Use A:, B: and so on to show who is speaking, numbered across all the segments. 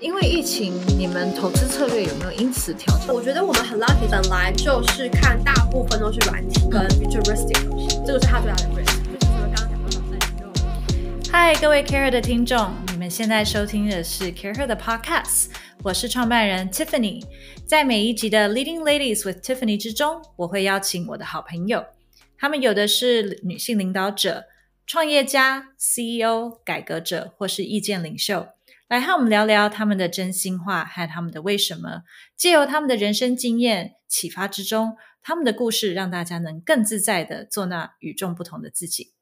A: 因为疫情，你们投资策略有没有因此调整？
B: 我觉得我们很 lucky，本来就是看大部分都是软体跟 futuristic 东西，这个是他最大的 risk。就除了刚刚讲到
A: 嗨，各位 Care 的听众，你们现在收听的是 Care 的 Podcast，我是创办人 Tiffany。在每一集的 Leading Ladies with Tiffany 之中，我会邀请我的好朋友，他们有的是女性领导者、创业家、CEO、改革者或是意见领袖，来和我们聊聊他们的真心话和他们的为什么，借由他们的人生经验启发之中，他们的故事让大家能更自在的做那与众不同的自己。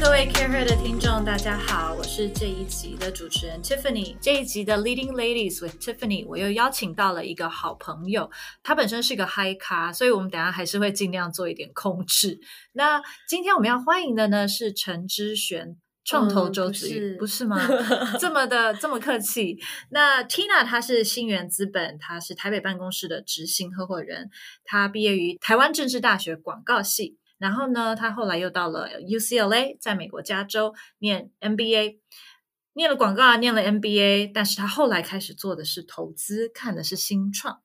A: 各位 Care Her 的听众，大家好，我是这一集的主持人 Tiffany。这一集的 Leading Ladies with Tiffany，我又邀请到了一个好朋友，他本身是个嗨咖，所以我们等下还是会尽量做一点控制。那今天我们要欢迎的呢是陈之璇。创投周子瑜、
B: 不
A: 不是吗？这么的这么客气。那 Tina 她是新源资本，她是台北办公室的执行合伙人，她毕业于台湾政治大学广告系。然后呢，他后来又到了 UCLA，在美国加州念 MBA，念了广告啊，念了 MBA，但是他后来开始做的是投资，看的是新创，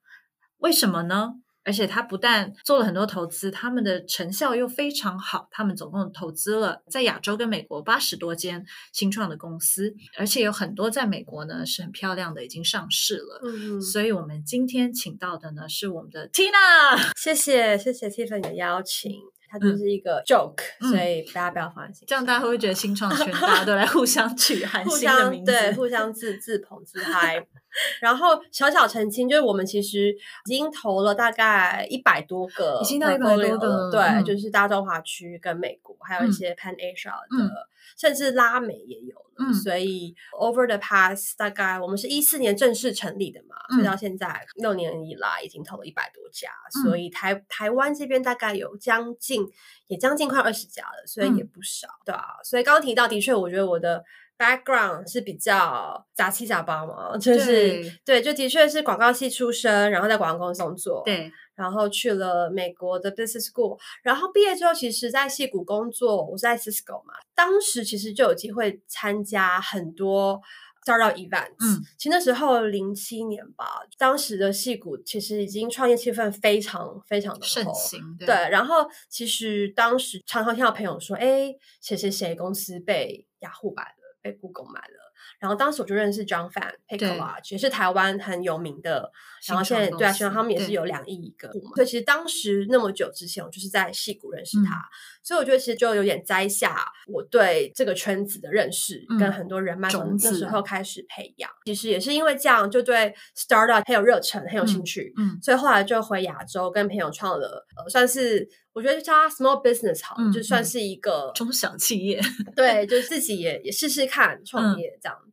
A: 为什么呢？而且他不但做了很多投资，他们的成效又非常好，他们总共投资了在亚洲跟美国八十多间新创的公司，而且有很多在美国呢是很漂亮的，已经上市了。
B: 嗯，
A: 所以我们今天请到的呢是我们的 Tina。
B: 谢谢谢谢 Tiffany 的邀请，它就是一个 joke，、
A: 嗯
B: 所以大家不要放心。
A: 这样大家会不会觉得新创圈大家都来互相取 韩
B: 互
A: 星的名字？
B: 相对互相自自捧自嗨。然后小小澄清，就是我们其实已经投了大概一百多个，
A: 已经到一百多个了
B: 对，
A: 嗯。
B: 就是大中华区跟美国，还有一
A: 嗯。
B: 些 Pan Asia 的，
A: 嗯。
B: 甚至拉美也有了。
A: 嗯。
B: 所以 over the past 大概我们是一四年正式成立的嘛，
A: 嗯
B: 所以到现在六年以来已经投了一百多家，
A: 嗯。
B: 所以台台湾这边大概有将近也将近快二十家了，所以
A: 嗯。
B: 也不少，对啊。所以刚刚提到，的确，我觉得我的 background 是比较杂七杂八嘛，就是
A: 对
B: 对，就的确是广告系出身，然后在广告公司工作，，
A: 对，
B: 然后去了美国的 business school，然后毕业之后，其实在戏谷工作，我是在 Cisco 嘛，当时其实就有机会参加很多。startup events，
A: 嗯
B: 其实那时候零七年吧，当时的戏谷其实已经创业气氛非常非常的
A: 盛行，对
B: 对，然后其实当时常常听到朋友说，哎，谁谁谁公司被雅虎买了，被 Google 买了。然后当时我就认识 John Fan p a c o l a 也是台湾很有名的。然后现在对啊，希望他们也是有两亿一个。所以其实当时那么久之前，我就是在戏谷认识他，
A: 嗯
B: 所以我觉得其实就有点摘下我对这个圈子的认识，
A: 嗯
B: 跟很多人脉从那时候开始培养。其实也是因为这样，就对 startup 很有热忱，很有兴趣。
A: 嗯
B: 所以后来就回亚洲，跟朋友创了，呃，算是我觉得叫它 small business 好，
A: 嗯
B: 就算
A: 嗯
B: 是一个
A: 中小企业，
B: 对，就自己也也试试看创
A: 嗯
B: 业这样子。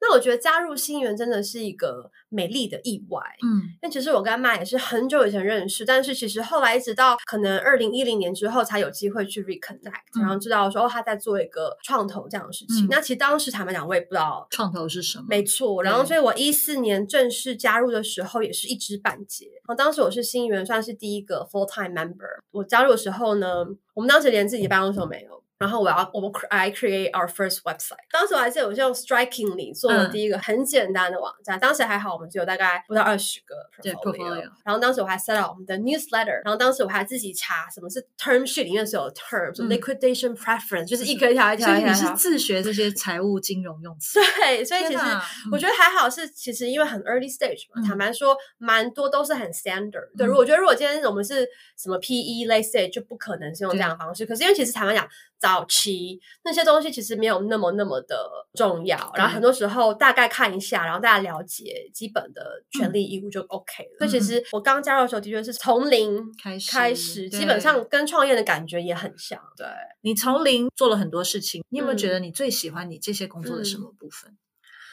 B: 那我觉得加入新源真的是一个美丽的意外。
A: 嗯
B: 因为其实我跟妈也是很久以前认识，但是其实后来一直到可能二零一零年之后才有机会去 reconnect，、
A: 嗯
B: 然后知道说哦他在做一个创投这样的事情。
A: 嗯
B: 那其实当时坦白讲，我也不知道
A: 创投是什么？
B: 没错，然后所以我一四年正式加入的时候也是一知半解。然后当时我是新源，算是第一个 full time member。我加入的时候呢，我们当时连自己的办公室都没有。然后我要我们 I create our first website。当时我还记得我是用 Strikingly 做了
A: 嗯
B: 第一个很简单的网站。当时还好，我们只有大概不到二十个
A: 对 portfolio
B: 然后当时我还 set up 我们的 newsletter。然后当时我还自己查什么是 term sheet 里面所有 term，什么
A: 嗯
B: liquidation preference，、就是一个一条一条
A: 所以你是。自学这些财务金融用词？
B: 对，所以其实我觉得还好，是其实因为很 early stage 嘛，
A: 嗯
B: 坦白说，蛮多都是很 standard。对，
A: 嗯
B: 如果我觉得如果今天我们是什么 PE late stage，就不可能是用这样的方式。可是因为其实坦白讲，早期那些东西其实没有那么那么的重要，然后很多时候大概看一下，然后大家了解基本的权利义务就 OK 了。所以其实我刚加入的时候，的确是从零
A: 开始
B: 开始，基本上跟创业的感觉也很像。对。
A: 你从零做了很多事情，你有没有
B: 嗯
A: 觉得你最喜欢你这些工作的什么部分？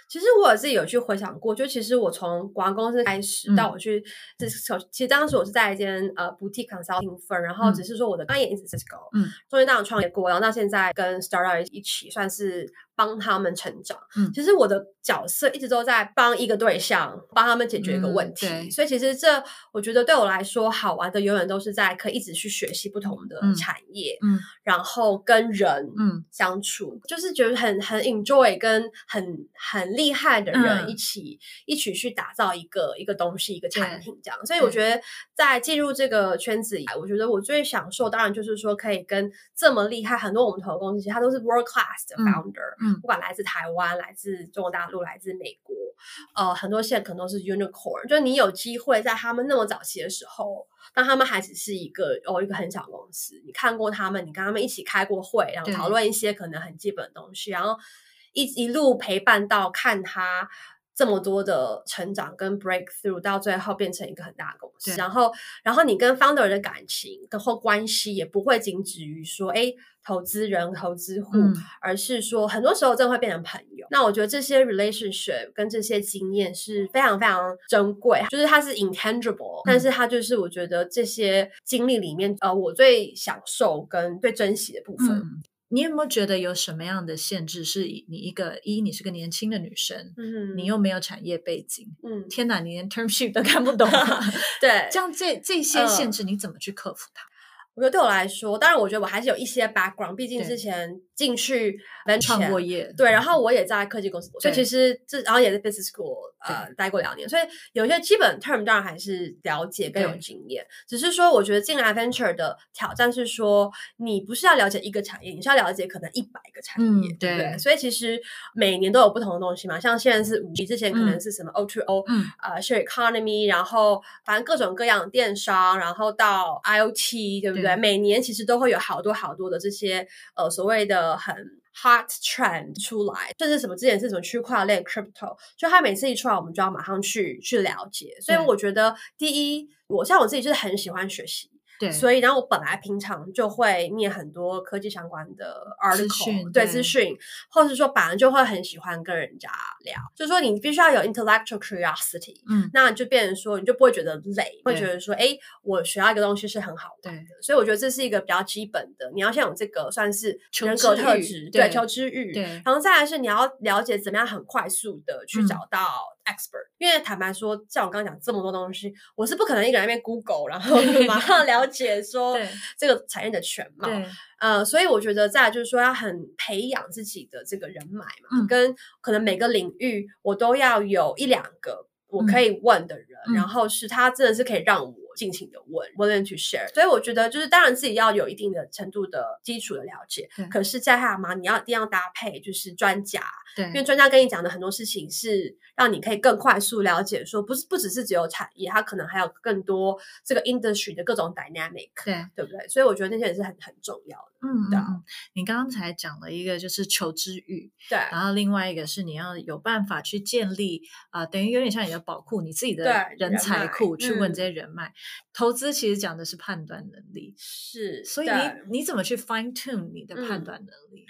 B: 其实我自己有去回想过，就其实我从广告公司开始
A: 嗯。
B: 到我去 Cisco，、其实当时我是在一间呃 boutique consulting firm，然后
A: 嗯。
B: 只是说我的专业一直 Cisco，
A: 嗯，
B: 中间当然创业过，然后到现在跟 startup 一起算是帮他们成长。
A: 嗯
B: 其实我的角色一直都在帮一个对象，帮他们解决一个问题。
A: 嗯
B: 所以其实这我觉得对我来说好玩的，永远都是在可以一直去学习不同的
A: 嗯
B: 产业，
A: 嗯
B: 然后跟人
A: 嗯
B: 相处，就是觉得很很 enjoy，跟很很厉害的人
A: 嗯
B: 一起、一起去打造一个一个东西一个产品这样。所以我觉得在进入这个圈子以来，我觉得我最享受当然就是说可以跟这么厉害很多我们投的公司，其实它都是 world class 的
A: 嗯
B: founder，、
A: 嗯
B: 不管来自台湾、来自中国大陆、来自美国，呃，很多现在可能都是 unicorn，就是你有机会在他们那么早期的时候。当他们还只是一个哦一个很小的公司，你看过他们，你跟他们一起开过会，然后讨论一些可能很基本的东西，然后一一路陪伴到看他这么多的成长跟 breakthrough，到最后变成一个很大的公司。然后，然后你跟 founder 的感情跟或关系也不会仅止于说，哎，投资人、投资户，
A: 嗯
B: 而是说很多时候真的会变成朋友。那我觉得这些 relationship 跟这些经验是非常非常珍贵，就是它是 intangible，、但是它就是我觉得这些经历里面，呃，我最享受跟最珍惜的部分。
A: 嗯，你有没有觉得有什么样的限制？是以你一个一，你是个年轻的女生，
B: 嗯
A: 你。又没有产业背景，
B: 嗯，
A: 天哪，你连 term sheet 都看不懂啊，
B: 对，
A: 这样这这些
B: 嗯。
A: 限制你怎么去克服它？
B: 我觉得对我来说，当然我觉得我还是有一些 background，毕竟之前进去 venture
A: 创过业，
B: 对，然后我也在科技公司，所以其实这然后也在 business school 呃待过两年，所以有些基本 term 当然还是了解更有经验。只是说，我觉得进来 venture 的挑战是说，你不是要了解一个产业，你是要了解可能一百个产业，
A: 嗯
B: 对不
A: 对
B: 对？所以其实每年都有不同的东西嘛，像现在是五 G，之前可能
A: 嗯。
B: 是什么 O to O，
A: 嗯。
B: 呃 share economy，然后反正各种各样的电商，然后到 IoT，对不对？
A: 对。
B: 每年其实都会有好多好多的这些呃所谓的很 hot trend 出来，甚至什么之前是什么区块链 crypto，就它每次一出来，我们就要马上去去了解。所以我觉得第一，我像我自己就是很喜欢学习。
A: 对，
B: 所以，然后我本来平常就会念很多科技相关的 article，对资讯，或是说本来就会很喜欢跟人家聊，就是说你必须要有 intellectual curiosity，
A: 嗯，
B: 那就变成说你就不会觉得累，会
A: 对。
B: 觉得说，哎，我学到一个东西是很好玩的，所以我觉得这是一个比较基本的，你要先有这个算是
A: 求
B: 人格特质，
A: 对
B: 求知欲，
A: 对。
B: 然后再来是你要了解怎么样很快速的去
A: 嗯。
B: 找到 expert，、因为坦白说，像我刚刚讲这么多东西，我是不可能一个人在那边 Google，然后马上了解说这个产业的全貌。
A: 对，
B: 呃，所以我觉得再来就是说要很培养自己的这个人脉嘛，
A: 嗯
B: 跟可能每个领域我都要有一两个我可以问的人，
A: 嗯
B: 然后是他真的是可以让我尽情的问，willing to share。所以我觉得就是当然自己要有一定的程度的基础的了解，可是在他嘛，你要一定要搭配就是专家，
A: 对，
B: 因为专家跟你讲的很多事情是让你可以更快速了解，说不是不只是只有产业，它可能还有更多这个 industry 的各种 dynamic，
A: 对，
B: 对不对？所以我觉得那些也是很很重要的。
A: 嗯嗯嗯，你刚刚才讲了一个就是求知欲，
B: 对，
A: 然后另外一个是你要有办法去建立啊、呃等于有点像你的宝库，你自己的人才库去问
B: 嗯
A: 这些人脉。投资其实讲的是判断能力，
B: 是，
A: 所以你你怎么去 fine tune 你的判
B: 嗯
A: 断能力？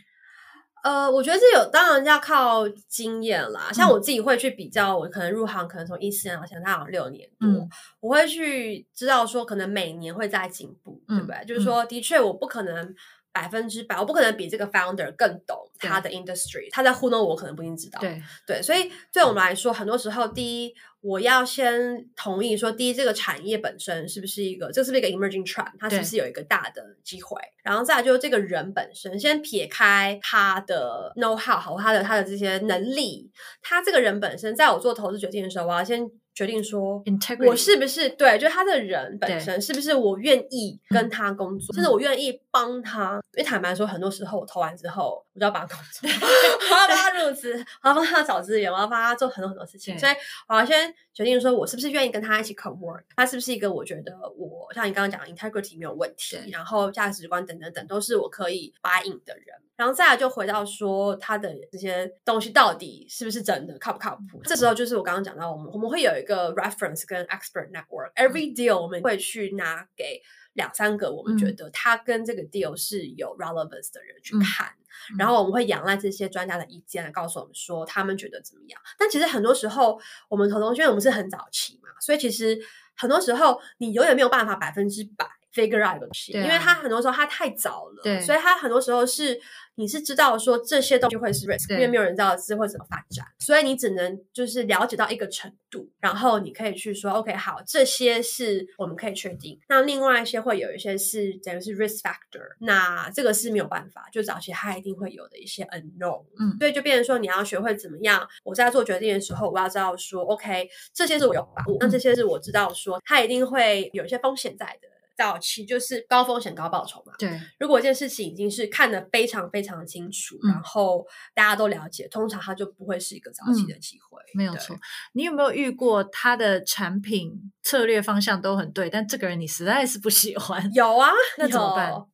B: 呃，我觉得这有当然要靠经验啦。像
A: 嗯
B: 我自己会去比较，我可能入行可能从一四年到现在好像六年多，
A: 嗯
B: 我会去知道说可能每年会在进步，对不对？就是说，的确我不可能。百分之百，我不可能比这个 founder 更懂他的 industry，他在糊弄我，可能不一定知道。
A: 对，
B: 对，所以对我们来说，很多时候，第一，我要先同意说，第一，这个产业本身是不是一个，这是不是一个 emerging trend，它是不是有一个大的机会？然后再来就是这个人本身，先撇开他的 know how 和他的他的这些能力，他这个人本身，在我做投资决定的时候，我要先决定说。
A: integrity，
B: 我是不是对？就他的人本身是不是我愿意跟
A: 嗯
B: 他工作，
A: 嗯
B: 甚至我愿意帮他？因为坦白说，很多时候我投完之后，我就要帮他工作，我要帮他入职，我要帮他找资源，我要帮他做很多很多事情。所以我要先决定说，我是不是愿意跟他一起 co work，他是不是一个我觉得我像你刚刚讲的 integrity 没有问题，然后价值观等等等都是我可以 buy in 的人。然后再来就回到说他的这些东西到底是不是真的靠不靠谱？这时候就是我刚刚讲到，我们我们会有一个 reference 跟 expert network，every deal 我们会去拿给两三个我们觉得他跟这个 deal 是有 relevance 的人去
A: 嗯
B: 看，然后我们会仰赖这些专家的意见来告诉我们说他们觉得怎么样。但其实很多时候我们投东西，因为我们是很早期嘛，所以其实很多时候你永远没有办法百分之百 figure out 的东西，
A: 啊
B: 因为他很多时候他太早了，
A: 对
B: 所以他很多时候是你是知道说这些东西会是 risk，因为没有人知道是会怎么发展，所以你只能就是了解到一个程度，然后你可以去说 OK 好，这些是我们可以确定，那另外一些会有一些是等于是 risk factor，那这个是没有办法，就早期它一定会有的一些 unknown，
A: 嗯。
B: 所以就变成说你要学会怎么样，我在做决定的时候，我要知道说 OK 这些是我有把握，那这些是我知道说它一定会有一些风险在的。早期就是高风险高报酬嘛，
A: 对，
B: 如果一件事情已经是看得非常非常清楚，
A: 嗯
B: 然后大家都了解，通常它就不会是一个早期的机会。对
A: 没有错。你有没有遇过他的产品策略方向都很对，但这个人你实在是不喜欢？
B: 有啊，
A: 那怎么办
B: 有？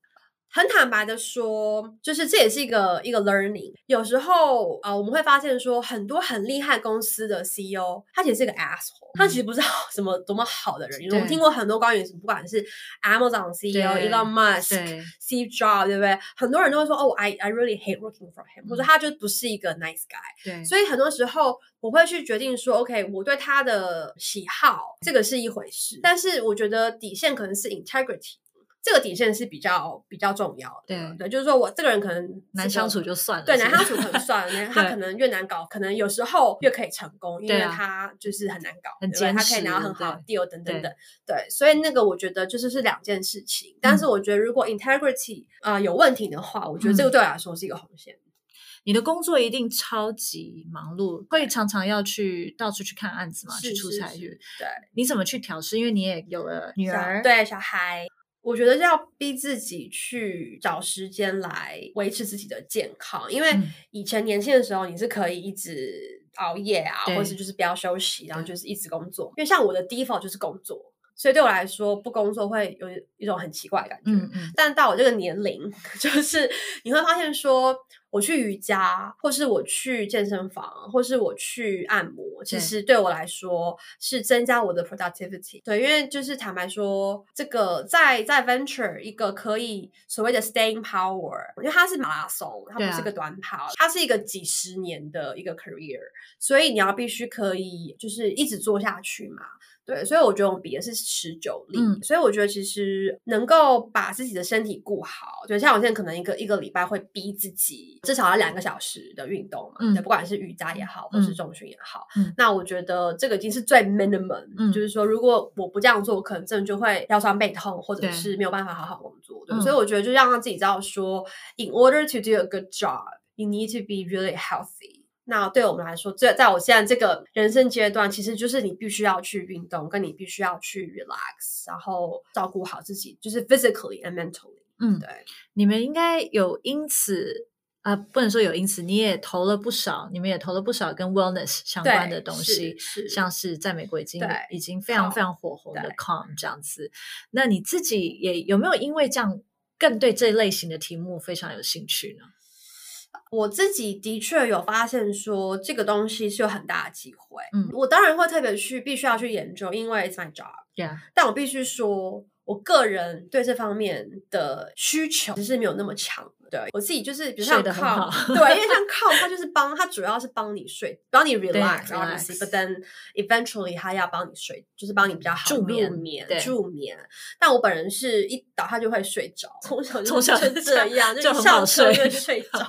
B: 很坦白的说，就是这也是一个一个 learning。有时候啊、呃我们会发现说，很多很厉害公司的 CEO，他其实是一个 asshole，他其实不是好 什么多么好的人。我们听过很多关于不管是 Amazon CEO Elon Musk、
A: 对
B: Steve Jobs，对不对？很多人都会说，哦，I I really hate working for him，、或者
A: 嗯
B: 他就不是一个 nice guy。
A: 对，
B: 所以很多时候我会去决定说，OK，我对他的喜好这个是一回事，但是我觉得底线可能是 integrity，这个底线是比较比较重要的。
A: 对
B: 对，就是说我这个人可能
A: 难相处就算了，
B: 对难相处可能算了，他可能越难搞，可能有时候越可以成功，因为他就是很难搞，
A: 很坚
B: 他可以拿到很好的 deal 等等等。对，所以那个我觉得就是是两件事情，但
A: 嗯
B: 是我觉得如果 integrity 啊、呃有问题的话，我觉得这个对我来说是一个红线。
A: 你的工作一定超级忙碌，会常常要去到处去看案子嘛，去出差去。
B: 对。
A: 你怎么去调试？因为你也有了女儿，
B: 对小孩，我觉得要逼自己去找时间来维持自己的健康，因为
A: 嗯。
B: 以前年轻的时候你是可以一直熬夜啊，
A: 对。
B: 或是就是不要休息，然后就是一直工作。因为像我的 default 就是工作，所以对我来说不工作会有一种很奇怪的感觉。
A: 嗯嗯，
B: 但到我这个年龄，就是你会发现说，我去瑜伽，或是我去健身房，或是我去按摩，其
A: 对
B: 实对我来说是增加我的 productivity。对，因为就是坦白说，这个在在 venture 一个可以所谓的 staying power，因为它是马拉松，它不是个短跑，它是一个几十年的一个 career，所以你要必须可以就是一直做下去嘛。对，所以我觉得我们比的是持久力，
A: 嗯。
B: 所以我觉得其实能够把自己的身体顾好，就像我现在可能一个一个礼拜会逼自己至少要两个小时的运动嘛，
A: 嗯
B: 对，不管是瑜伽也好，或是
A: 嗯
B: 重训也好，
A: 嗯。
B: 那我觉得这个已经是最 minimum，、
A: 嗯
B: 就是说如果我不这样做，我可能真的就会腰酸背痛，或者是没有办法好好工作，对，
A: 嗯。
B: 所以我觉得就让他自己知道说，in order to do a good job, you need to be really healthy。那对我们来说，在在我现在这个人生阶段，其实就是你必须要去运动，跟你必须要去 relax，然后照顾好自己，就是 physically and mentally。
A: 嗯
B: 对，
A: 你们应该有因此啊、不能说有因此，你也投了不少，你们也投了不少跟 wellness 相关的东西，
B: 是是
A: 像是在美国已经已经非常非常火红的 Calm 这样子。那你自己也有没有因为这样更对这类型的题目非常有兴趣呢？
B: 我自己的确有发现说这个东西是有很大的机会。
A: 嗯
B: 我当然会特别去，必须要去研究，因为 it's my job。
A: 对啊，
B: 但我必须说，我个人对这方面的需求其实是没有那么强的。对我自己就是，比如像靠，对，因为像 靠，它就是帮，它主要是帮你睡，帮你
A: relax，relax
B: obviously，but then eventually 它要帮你睡，就是帮你比较好
A: 助眠
B: 助眠。但我本人是一倒下就会睡着，从小 就
A: 从小
B: 就
A: 就这样，就很
B: 一上
A: 好睡
B: 车就睡 着，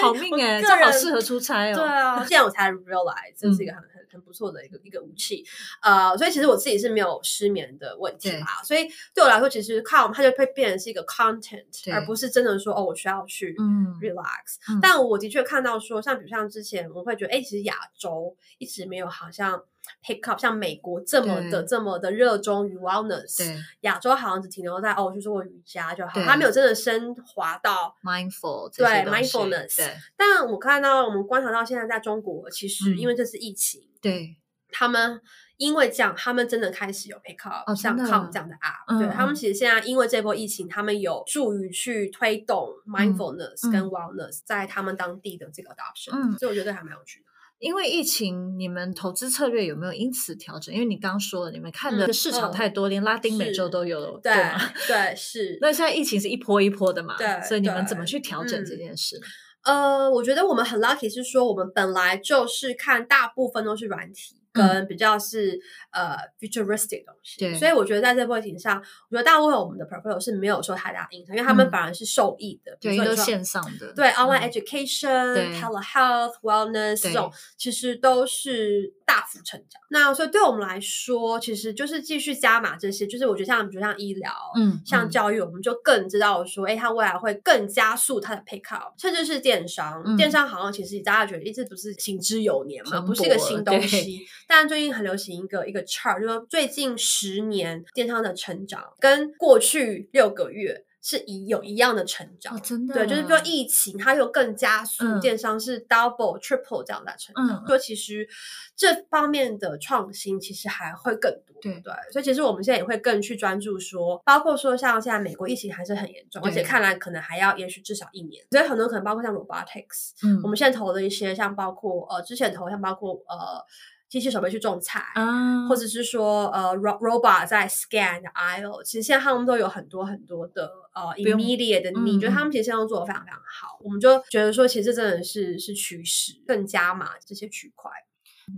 A: 好命哎、这好
B: 人
A: 适合出差哦。
B: 对啊，现在我才 realize 这是一个很很很不错的一个一个武器，呃，所以其实我自己是没有失眠的问题啦，所以对我来说，其实 calm 它就会变成是一个 content，而不是真的说哦，我需要去
A: 嗯。
B: relax。
A: 嗯。
B: 但我的确看到说，像比如像之前，我会觉得，哎，其实亚洲一直没有好像 pick up 像美国这么的这么的热衷于 wellness，
A: 对。
B: 亚洲好像只停留在哦，我去做过瑜伽就好，
A: 对
B: 它没有真的升华到
A: mindful
B: 对 mindfulness
A: 对。
B: 但我看到我们观察到现在在中国，其实
A: 嗯。
B: 因为这次疫情，
A: 对
B: 他们因为这样，他们真的开始有 pick up、
A: 哦
B: 像 Com 这样的 app，、
A: 嗯
B: 对他们
A: 嗯
B: 其实现在因为这波疫情，他们有助于去推动 mindfulness 跟
A: 嗯
B: wellness 在他们当地的这个 adoption，、
A: 嗯
B: 所以我觉得还蛮有趣的。
A: 因为疫情，你们投资策略有没有因此调整？因为你刚刚说了，你们看的
B: 嗯
A: 市场
B: 嗯
A: 太多，连拉丁美洲都有，
B: 对
A: 吗？
B: 对是。
A: 那现在疫情是一波一波的嘛，
B: 对
A: 所以你们怎么去调整这
B: 嗯
A: 件事？
B: 呃，我觉得我们很 lucky 是说，我们本来就是看大部分都是软体。跟比较是呃 futuristic 的东西。
A: 对
B: 所以我觉得在这部题上，我觉得大部分我们的 portfolio 是没有受太大影响，因为他们
A: 嗯。
B: 反而是受益的，比如说说
A: 线上的，
B: 对，online
A: 嗯
B: education、
A: 对。
B: telehealth、wellness
A: 对
B: 这种，其实都是大幅成长。那所以对我们来说，其实就是继续加码这些，就是我觉得像比如像医疗，
A: 嗯，嗯。
B: 像教育，我们就更知道说，哎，它未来会更加速它的 pick up，甚至是电商。
A: 嗯。
B: 电商好像其实大家觉得一直不是行之有年嘛，不是一个新东
A: 对
B: 西。但最近很流行一个一个 chart，就是说最近十年电商的成长跟过去六个月是一有一样的成长。
A: 哦，真的，
B: 对，就是说疫情它又更加速，
A: 嗯
B: 电商是 double、triple 这样的成长。
A: 嗯
B: 说其实这方面的创新其实还会更多。
A: 对
B: 对，所以其实我们现在也会更去专注说，包括说像现在美国疫情还是很严重，而且看来可能还要延续至少一年。所以很多可能包括像 robotics，
A: 嗯，
B: 我们现在投的一些像包括呃之前投像包括呃机器手背去种菜。
A: 啊，
B: 或者是说，呃，ro robot 在 scan 的 aisle，其实现在他们都有很多很多的呃 immediate 的 need，、
A: 嗯
B: 就他们其实现在都做的非常非常好。我们就觉得说，其实这真的是是趋势，更加码这些区块。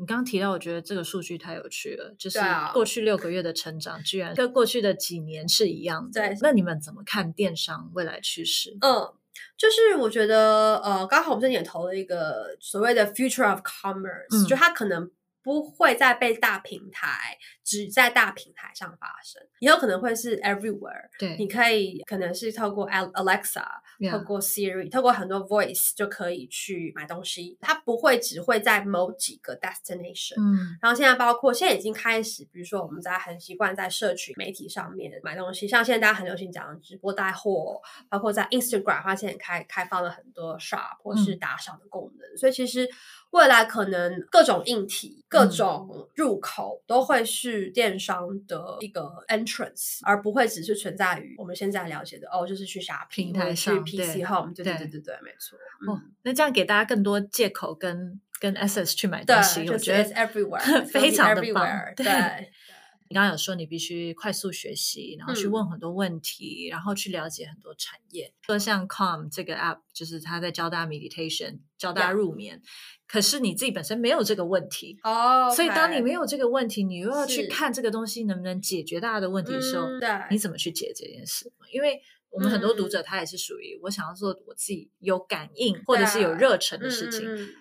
A: 你刚刚提到，我觉得这个数据太有趣了，就是过去六个月的成长，居然跟过去的几年是一样的。
B: 对
A: 那你们怎么看电商未来趋势？
B: 嗯，就是我觉得，呃，刚好我们这年投了一个所谓的 future of commerce，、
A: 嗯
B: 就它可能不会再被大平台只在大平台上发生，以后可能会是 everywhere。
A: 对
B: 你可以可能是透过 Al-
A: Alexa，Yeah
B: 透过 Siri，透过很多 voice 就可以去买东西，它不会只会在某几个 destination。
A: 嗯，
B: 然后现在包括现在已经开始，比如说我们在很习惯在社群媒体上面买东西，像现在大家很流行讲的直播带货，包括在 Instagram，它现在开开放了很多 shop 或是打赏的功能，所以其实未来可能各种硬体、各种入口都会是电商的一个 entrance，而不会只是存在于我们现在了解的哦，就是去啥
A: 平台上
B: PC
A: 对
B: Home，对对
A: 对
B: 对对对，没错，
A: 哦
B: 嗯，
A: 那这样给大家更多借口跟跟 access 去买
B: 对
A: 东西，，我觉得
B: gonna
A: 非常的棒
B: everywhere，。
A: 对
B: 对。
A: 你刚刚有说你必须快速学习，然后去
B: 嗯
A: 问很多问题，然后去了解很多产业。说像 Calm 这个 app，就是他在教大家 meditation，教大家入眠。可是你自己本身没有这个问题
B: 哦
A: 所以当你没有这个问题，你又要去看这个东西能不能解决大家的问题的时候，
B: 嗯对。
A: 你怎么去解这件事？因为我们很多读者
B: 嗯
A: 他也是属于我想要做我自己有感应或者是有热忱的事情。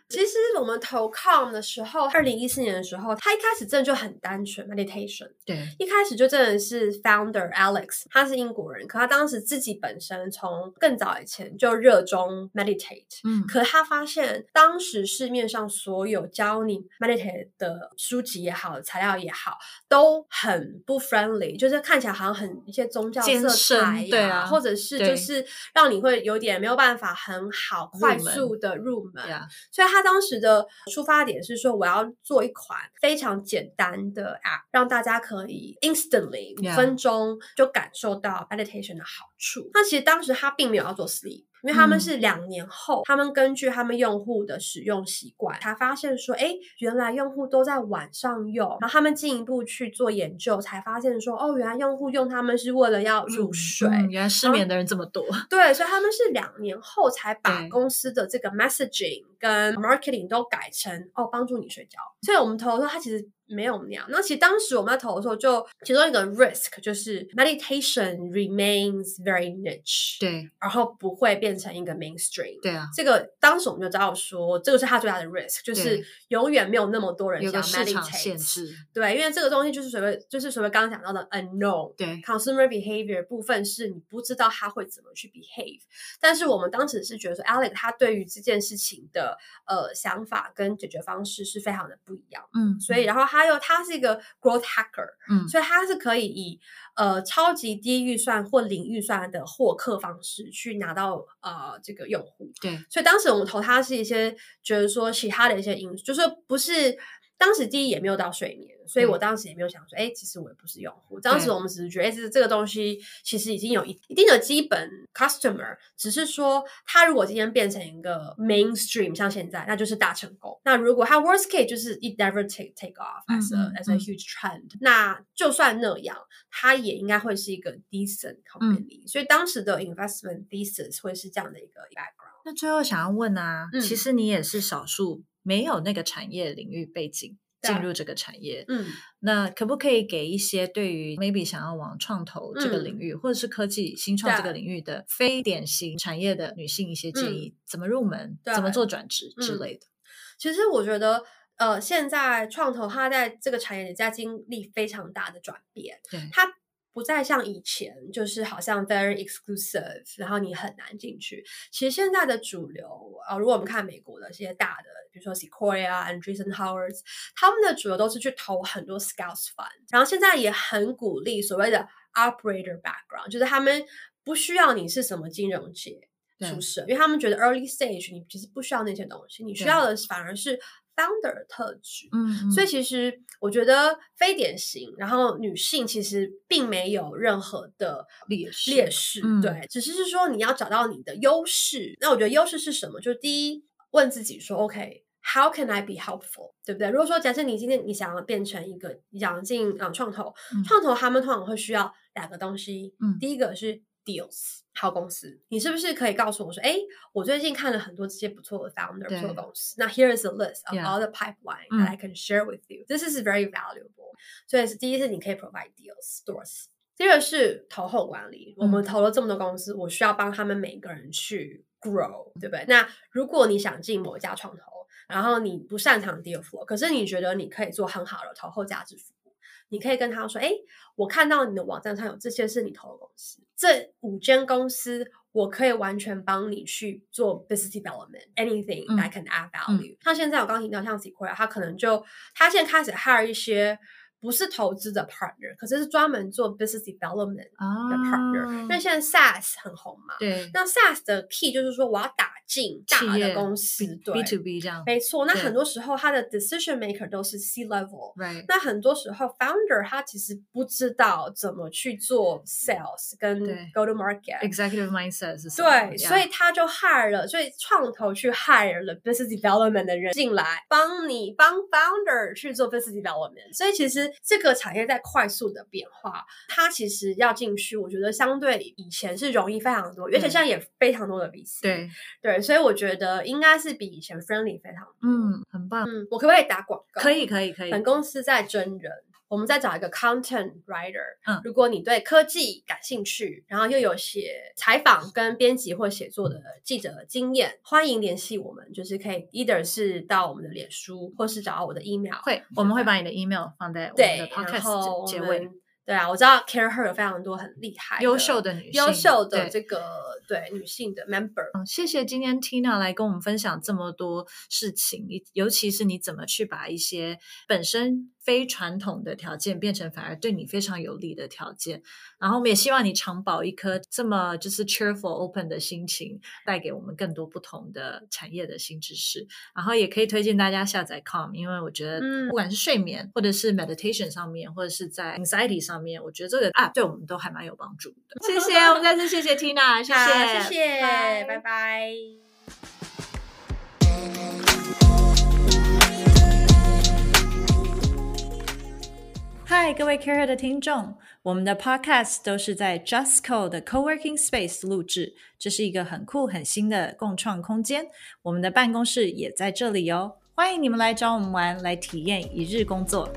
B: 其实我们投 com 的时候，二零一四年的时候，他一开始真的就很单纯 meditation，
A: 对，
B: 一开始就真的是 founder Alex，他是英国人，可他当时自己本身从更早以前就热衷 meditate。
A: 嗯，
B: 可他发现，当时市面上所有教你 meditate 的书籍也好，材料也好，都很不 friendly，就是看起来好像很一些宗教色彩呀、
A: 对啊
B: 或者是就是让你会有点没有办法很好快速的入门。
A: 呀，
B: 所以他当时的出发点是说，我要做一款非常简单的 app，让大家可以 instantly 五分钟就感受到 meditation 的好处。那其实当时他并没有要做 sleep。因为他们
A: 嗯
B: 是两年后，他们根据他们用户的使用习惯，才发现说，哎，原来用户都在晚上用。然后他们进一步去做研究，才发现说，哦，原来用户用他们是为了要入睡。
A: 嗯原来失眠的人这么多。
B: 对，所以他们是两年后才把公司的这个 messaging 跟 marketing 都改成哦，帮助你睡觉。所以我们投的时候，它其实没有那样。那其实当时我们在投的时候就，其中一个 risk 就是 meditation remains very niche，，
A: 对
B: 然后不会变成一个 mainstream。
A: 对啊，
B: 这个当时我们就知道说，这个是他最大的 risk，就是永远没有那么多人想 meditate。对，因为这个东西就是所谓，就是所谓刚刚讲到的 unknown。
A: 对
B: consumer behavior 部分是你不知道他会怎么去 behave，但是我们当时是觉得说，Alex 他对于这件事情的呃想法跟解决方式是非常的不一样，
A: 嗯，
B: 所以然后他又他是一个 growth hacker，
A: 嗯。
B: 所以他是可以以呃超级低预算或零预算的获客方式去拿到呃这个用户，
A: 对。
B: 所以当时我们投他是一些觉得说其他的一些因素，就是不是当时第一也没有到睡眠，所以我当时也没有想说，哎，其实我也不是用户。当时我们只是觉得，哎，这这个东西其实已经有一一定的基本 customer，只是说它如果今天变成一个 mainstream，像现在，那就是大成功。那如果它 worst case 就是 it never take take off as a、as a
A: 嗯。
B: huge trend，那就算那样，它也应该会是一个 decent
A: 嗯。
B: company、所以当时的 investment thesis 会是这样的一个 background。
A: 那最后想要问啊，
B: 嗯。
A: 其实你也是少数没有那个产业领域背景进入这个产业。
B: 嗯，
A: 那可不可以给一些对于 maybe 想要往创投这个
B: 嗯
A: 领域，或者是科技新创这个领域的非典型产业的女性一些建议？怎么入门？怎么做转职之
B: 嗯
A: 类的？
B: 其实我觉得。呃，现在创投它在这个产业里在经历非常大的转变，
A: 对
B: 它不再像以前，就是好像 very exclusive，然后你很难进去。其实现在的主流，呃，如果我们看美国的这些大的，比如说 Sequoia、Andreessen Horowitz，他们的主流都是去投很多 Scouts Fund，然后现在也很鼓励所谓的 operator background，就是他们不需要你是什么金融界
A: 对
B: 出身，因为他们觉得 early stage 你其实不需要那些东西，你需要的反而是 founder 的特质。
A: 嗯，
B: 所以
A: 以
B: 其实我觉得非典型，然后女性其实并没有任何的
A: 劣势
B: 劣势，
A: 嗯
B: 对，只是是说你要找到你的优势。那我觉得优势是什么？就第一，问自己说，OK。How can I be helpful？对不对？如果说假设你今天你想要变成一个你想进啊创投，
A: 嗯
B: 创投他们通常会需要两个东西，
A: 嗯
B: 第一个是 deals 好公司，你是不是可以告诉我说，哎，我最近看了很多这些不错的 founder 不错的公司，那 here is a list of all the pipeline
A: 嗯
B: that I can share with you. This is very valuable. 所以是第一是你可以 provide deals stores。第二是投后管理，我们
A: 嗯
B: 投了这么多公司，我需要帮他们每个人去 grow，对不对？那如果你想进某一家创投，然后你不擅长 deal flow，可是你觉得你可以做很好的投后价值服务，你可以跟他说：“哎，我看到你的网站上有这些是你投的公司，这五间公司我可以完全帮你去做 business development，anything
A: 嗯。
B: that can add value、像现在我刚提到像 Sequoia，他可能就他现在开始 hire 一些不是投资的 partner，可是是专门做 business development
A: 啊
B: 的 partner，、因为现在 SaaS 很红嘛。
A: 对
B: 那 SaaS 的 key 就是说我要打进大的公司
A: B
B: 对
A: B to B 这样
B: 没错，那很多时候他的 decision maker 都是 C
A: level，，right
B: 那很多时候 founder 他其实不知道怎么去做 sales 跟 go to market。
A: executive mindset 是什么
B: 对所以他就 hire 了，所以创投去 hire 了 business development 的人进来，帮你帮 founder 去做 business development。所以其实这个产业在快速的变化，它其实要进去，我觉得相对以前是容易非常多，而且现在也非常多的 VC。
A: 对，
B: 对，所以我觉得应该是比以前 friendly 非常多。
A: 嗯，很棒，
B: 嗯，我可不可以打广告？
A: 可以，可以，可以，
B: 本公司在真人，我们再找一个 content writer。
A: 嗯
B: 如果你对科技感兴趣，然后又有写采访跟编辑或写作的记者的经验，欢迎联系我们，就是可以 either 是到我们的脸书，或是找到我的 email。
A: 会，我们会把你的 email 放在我们的，podcast 结结尾。
B: 对啊，我知道 Care Her 有非常多很厉害、
A: 优秀的女性
B: 优秀的
A: 对
B: 这个对女性的 member。
A: 嗯，谢谢今天 Tina 来跟我们分享这么多事情，你尤其是你怎么去把一些本身非传统的条件变成反而对你非常有利的条件。然后我们也希望你常保一颗这么就是 cheerful open 的心情，带给我们更多不同的产业的新知识。然后也可以推荐大家下载 Calm，因为我觉得
B: 嗯
A: 不管是睡眠或者是 meditation 上面，或者是在 anxiety 上面，我觉得这个 app 对我们都还蛮有帮助的。谢谢，我们再次谢谢 Tina，谢
B: 好
A: 谢，
B: 谢谢，
A: 拜
B: 拜拜
A: 嗨，各位 Care 的听众，我们的 Podcast 都是在 Justco 的 Coworking Space 录制，这是一个很酷、很新的共创空间。我们的办公室也在这里哦，欢迎你们来找我们玩，来体验一日工作。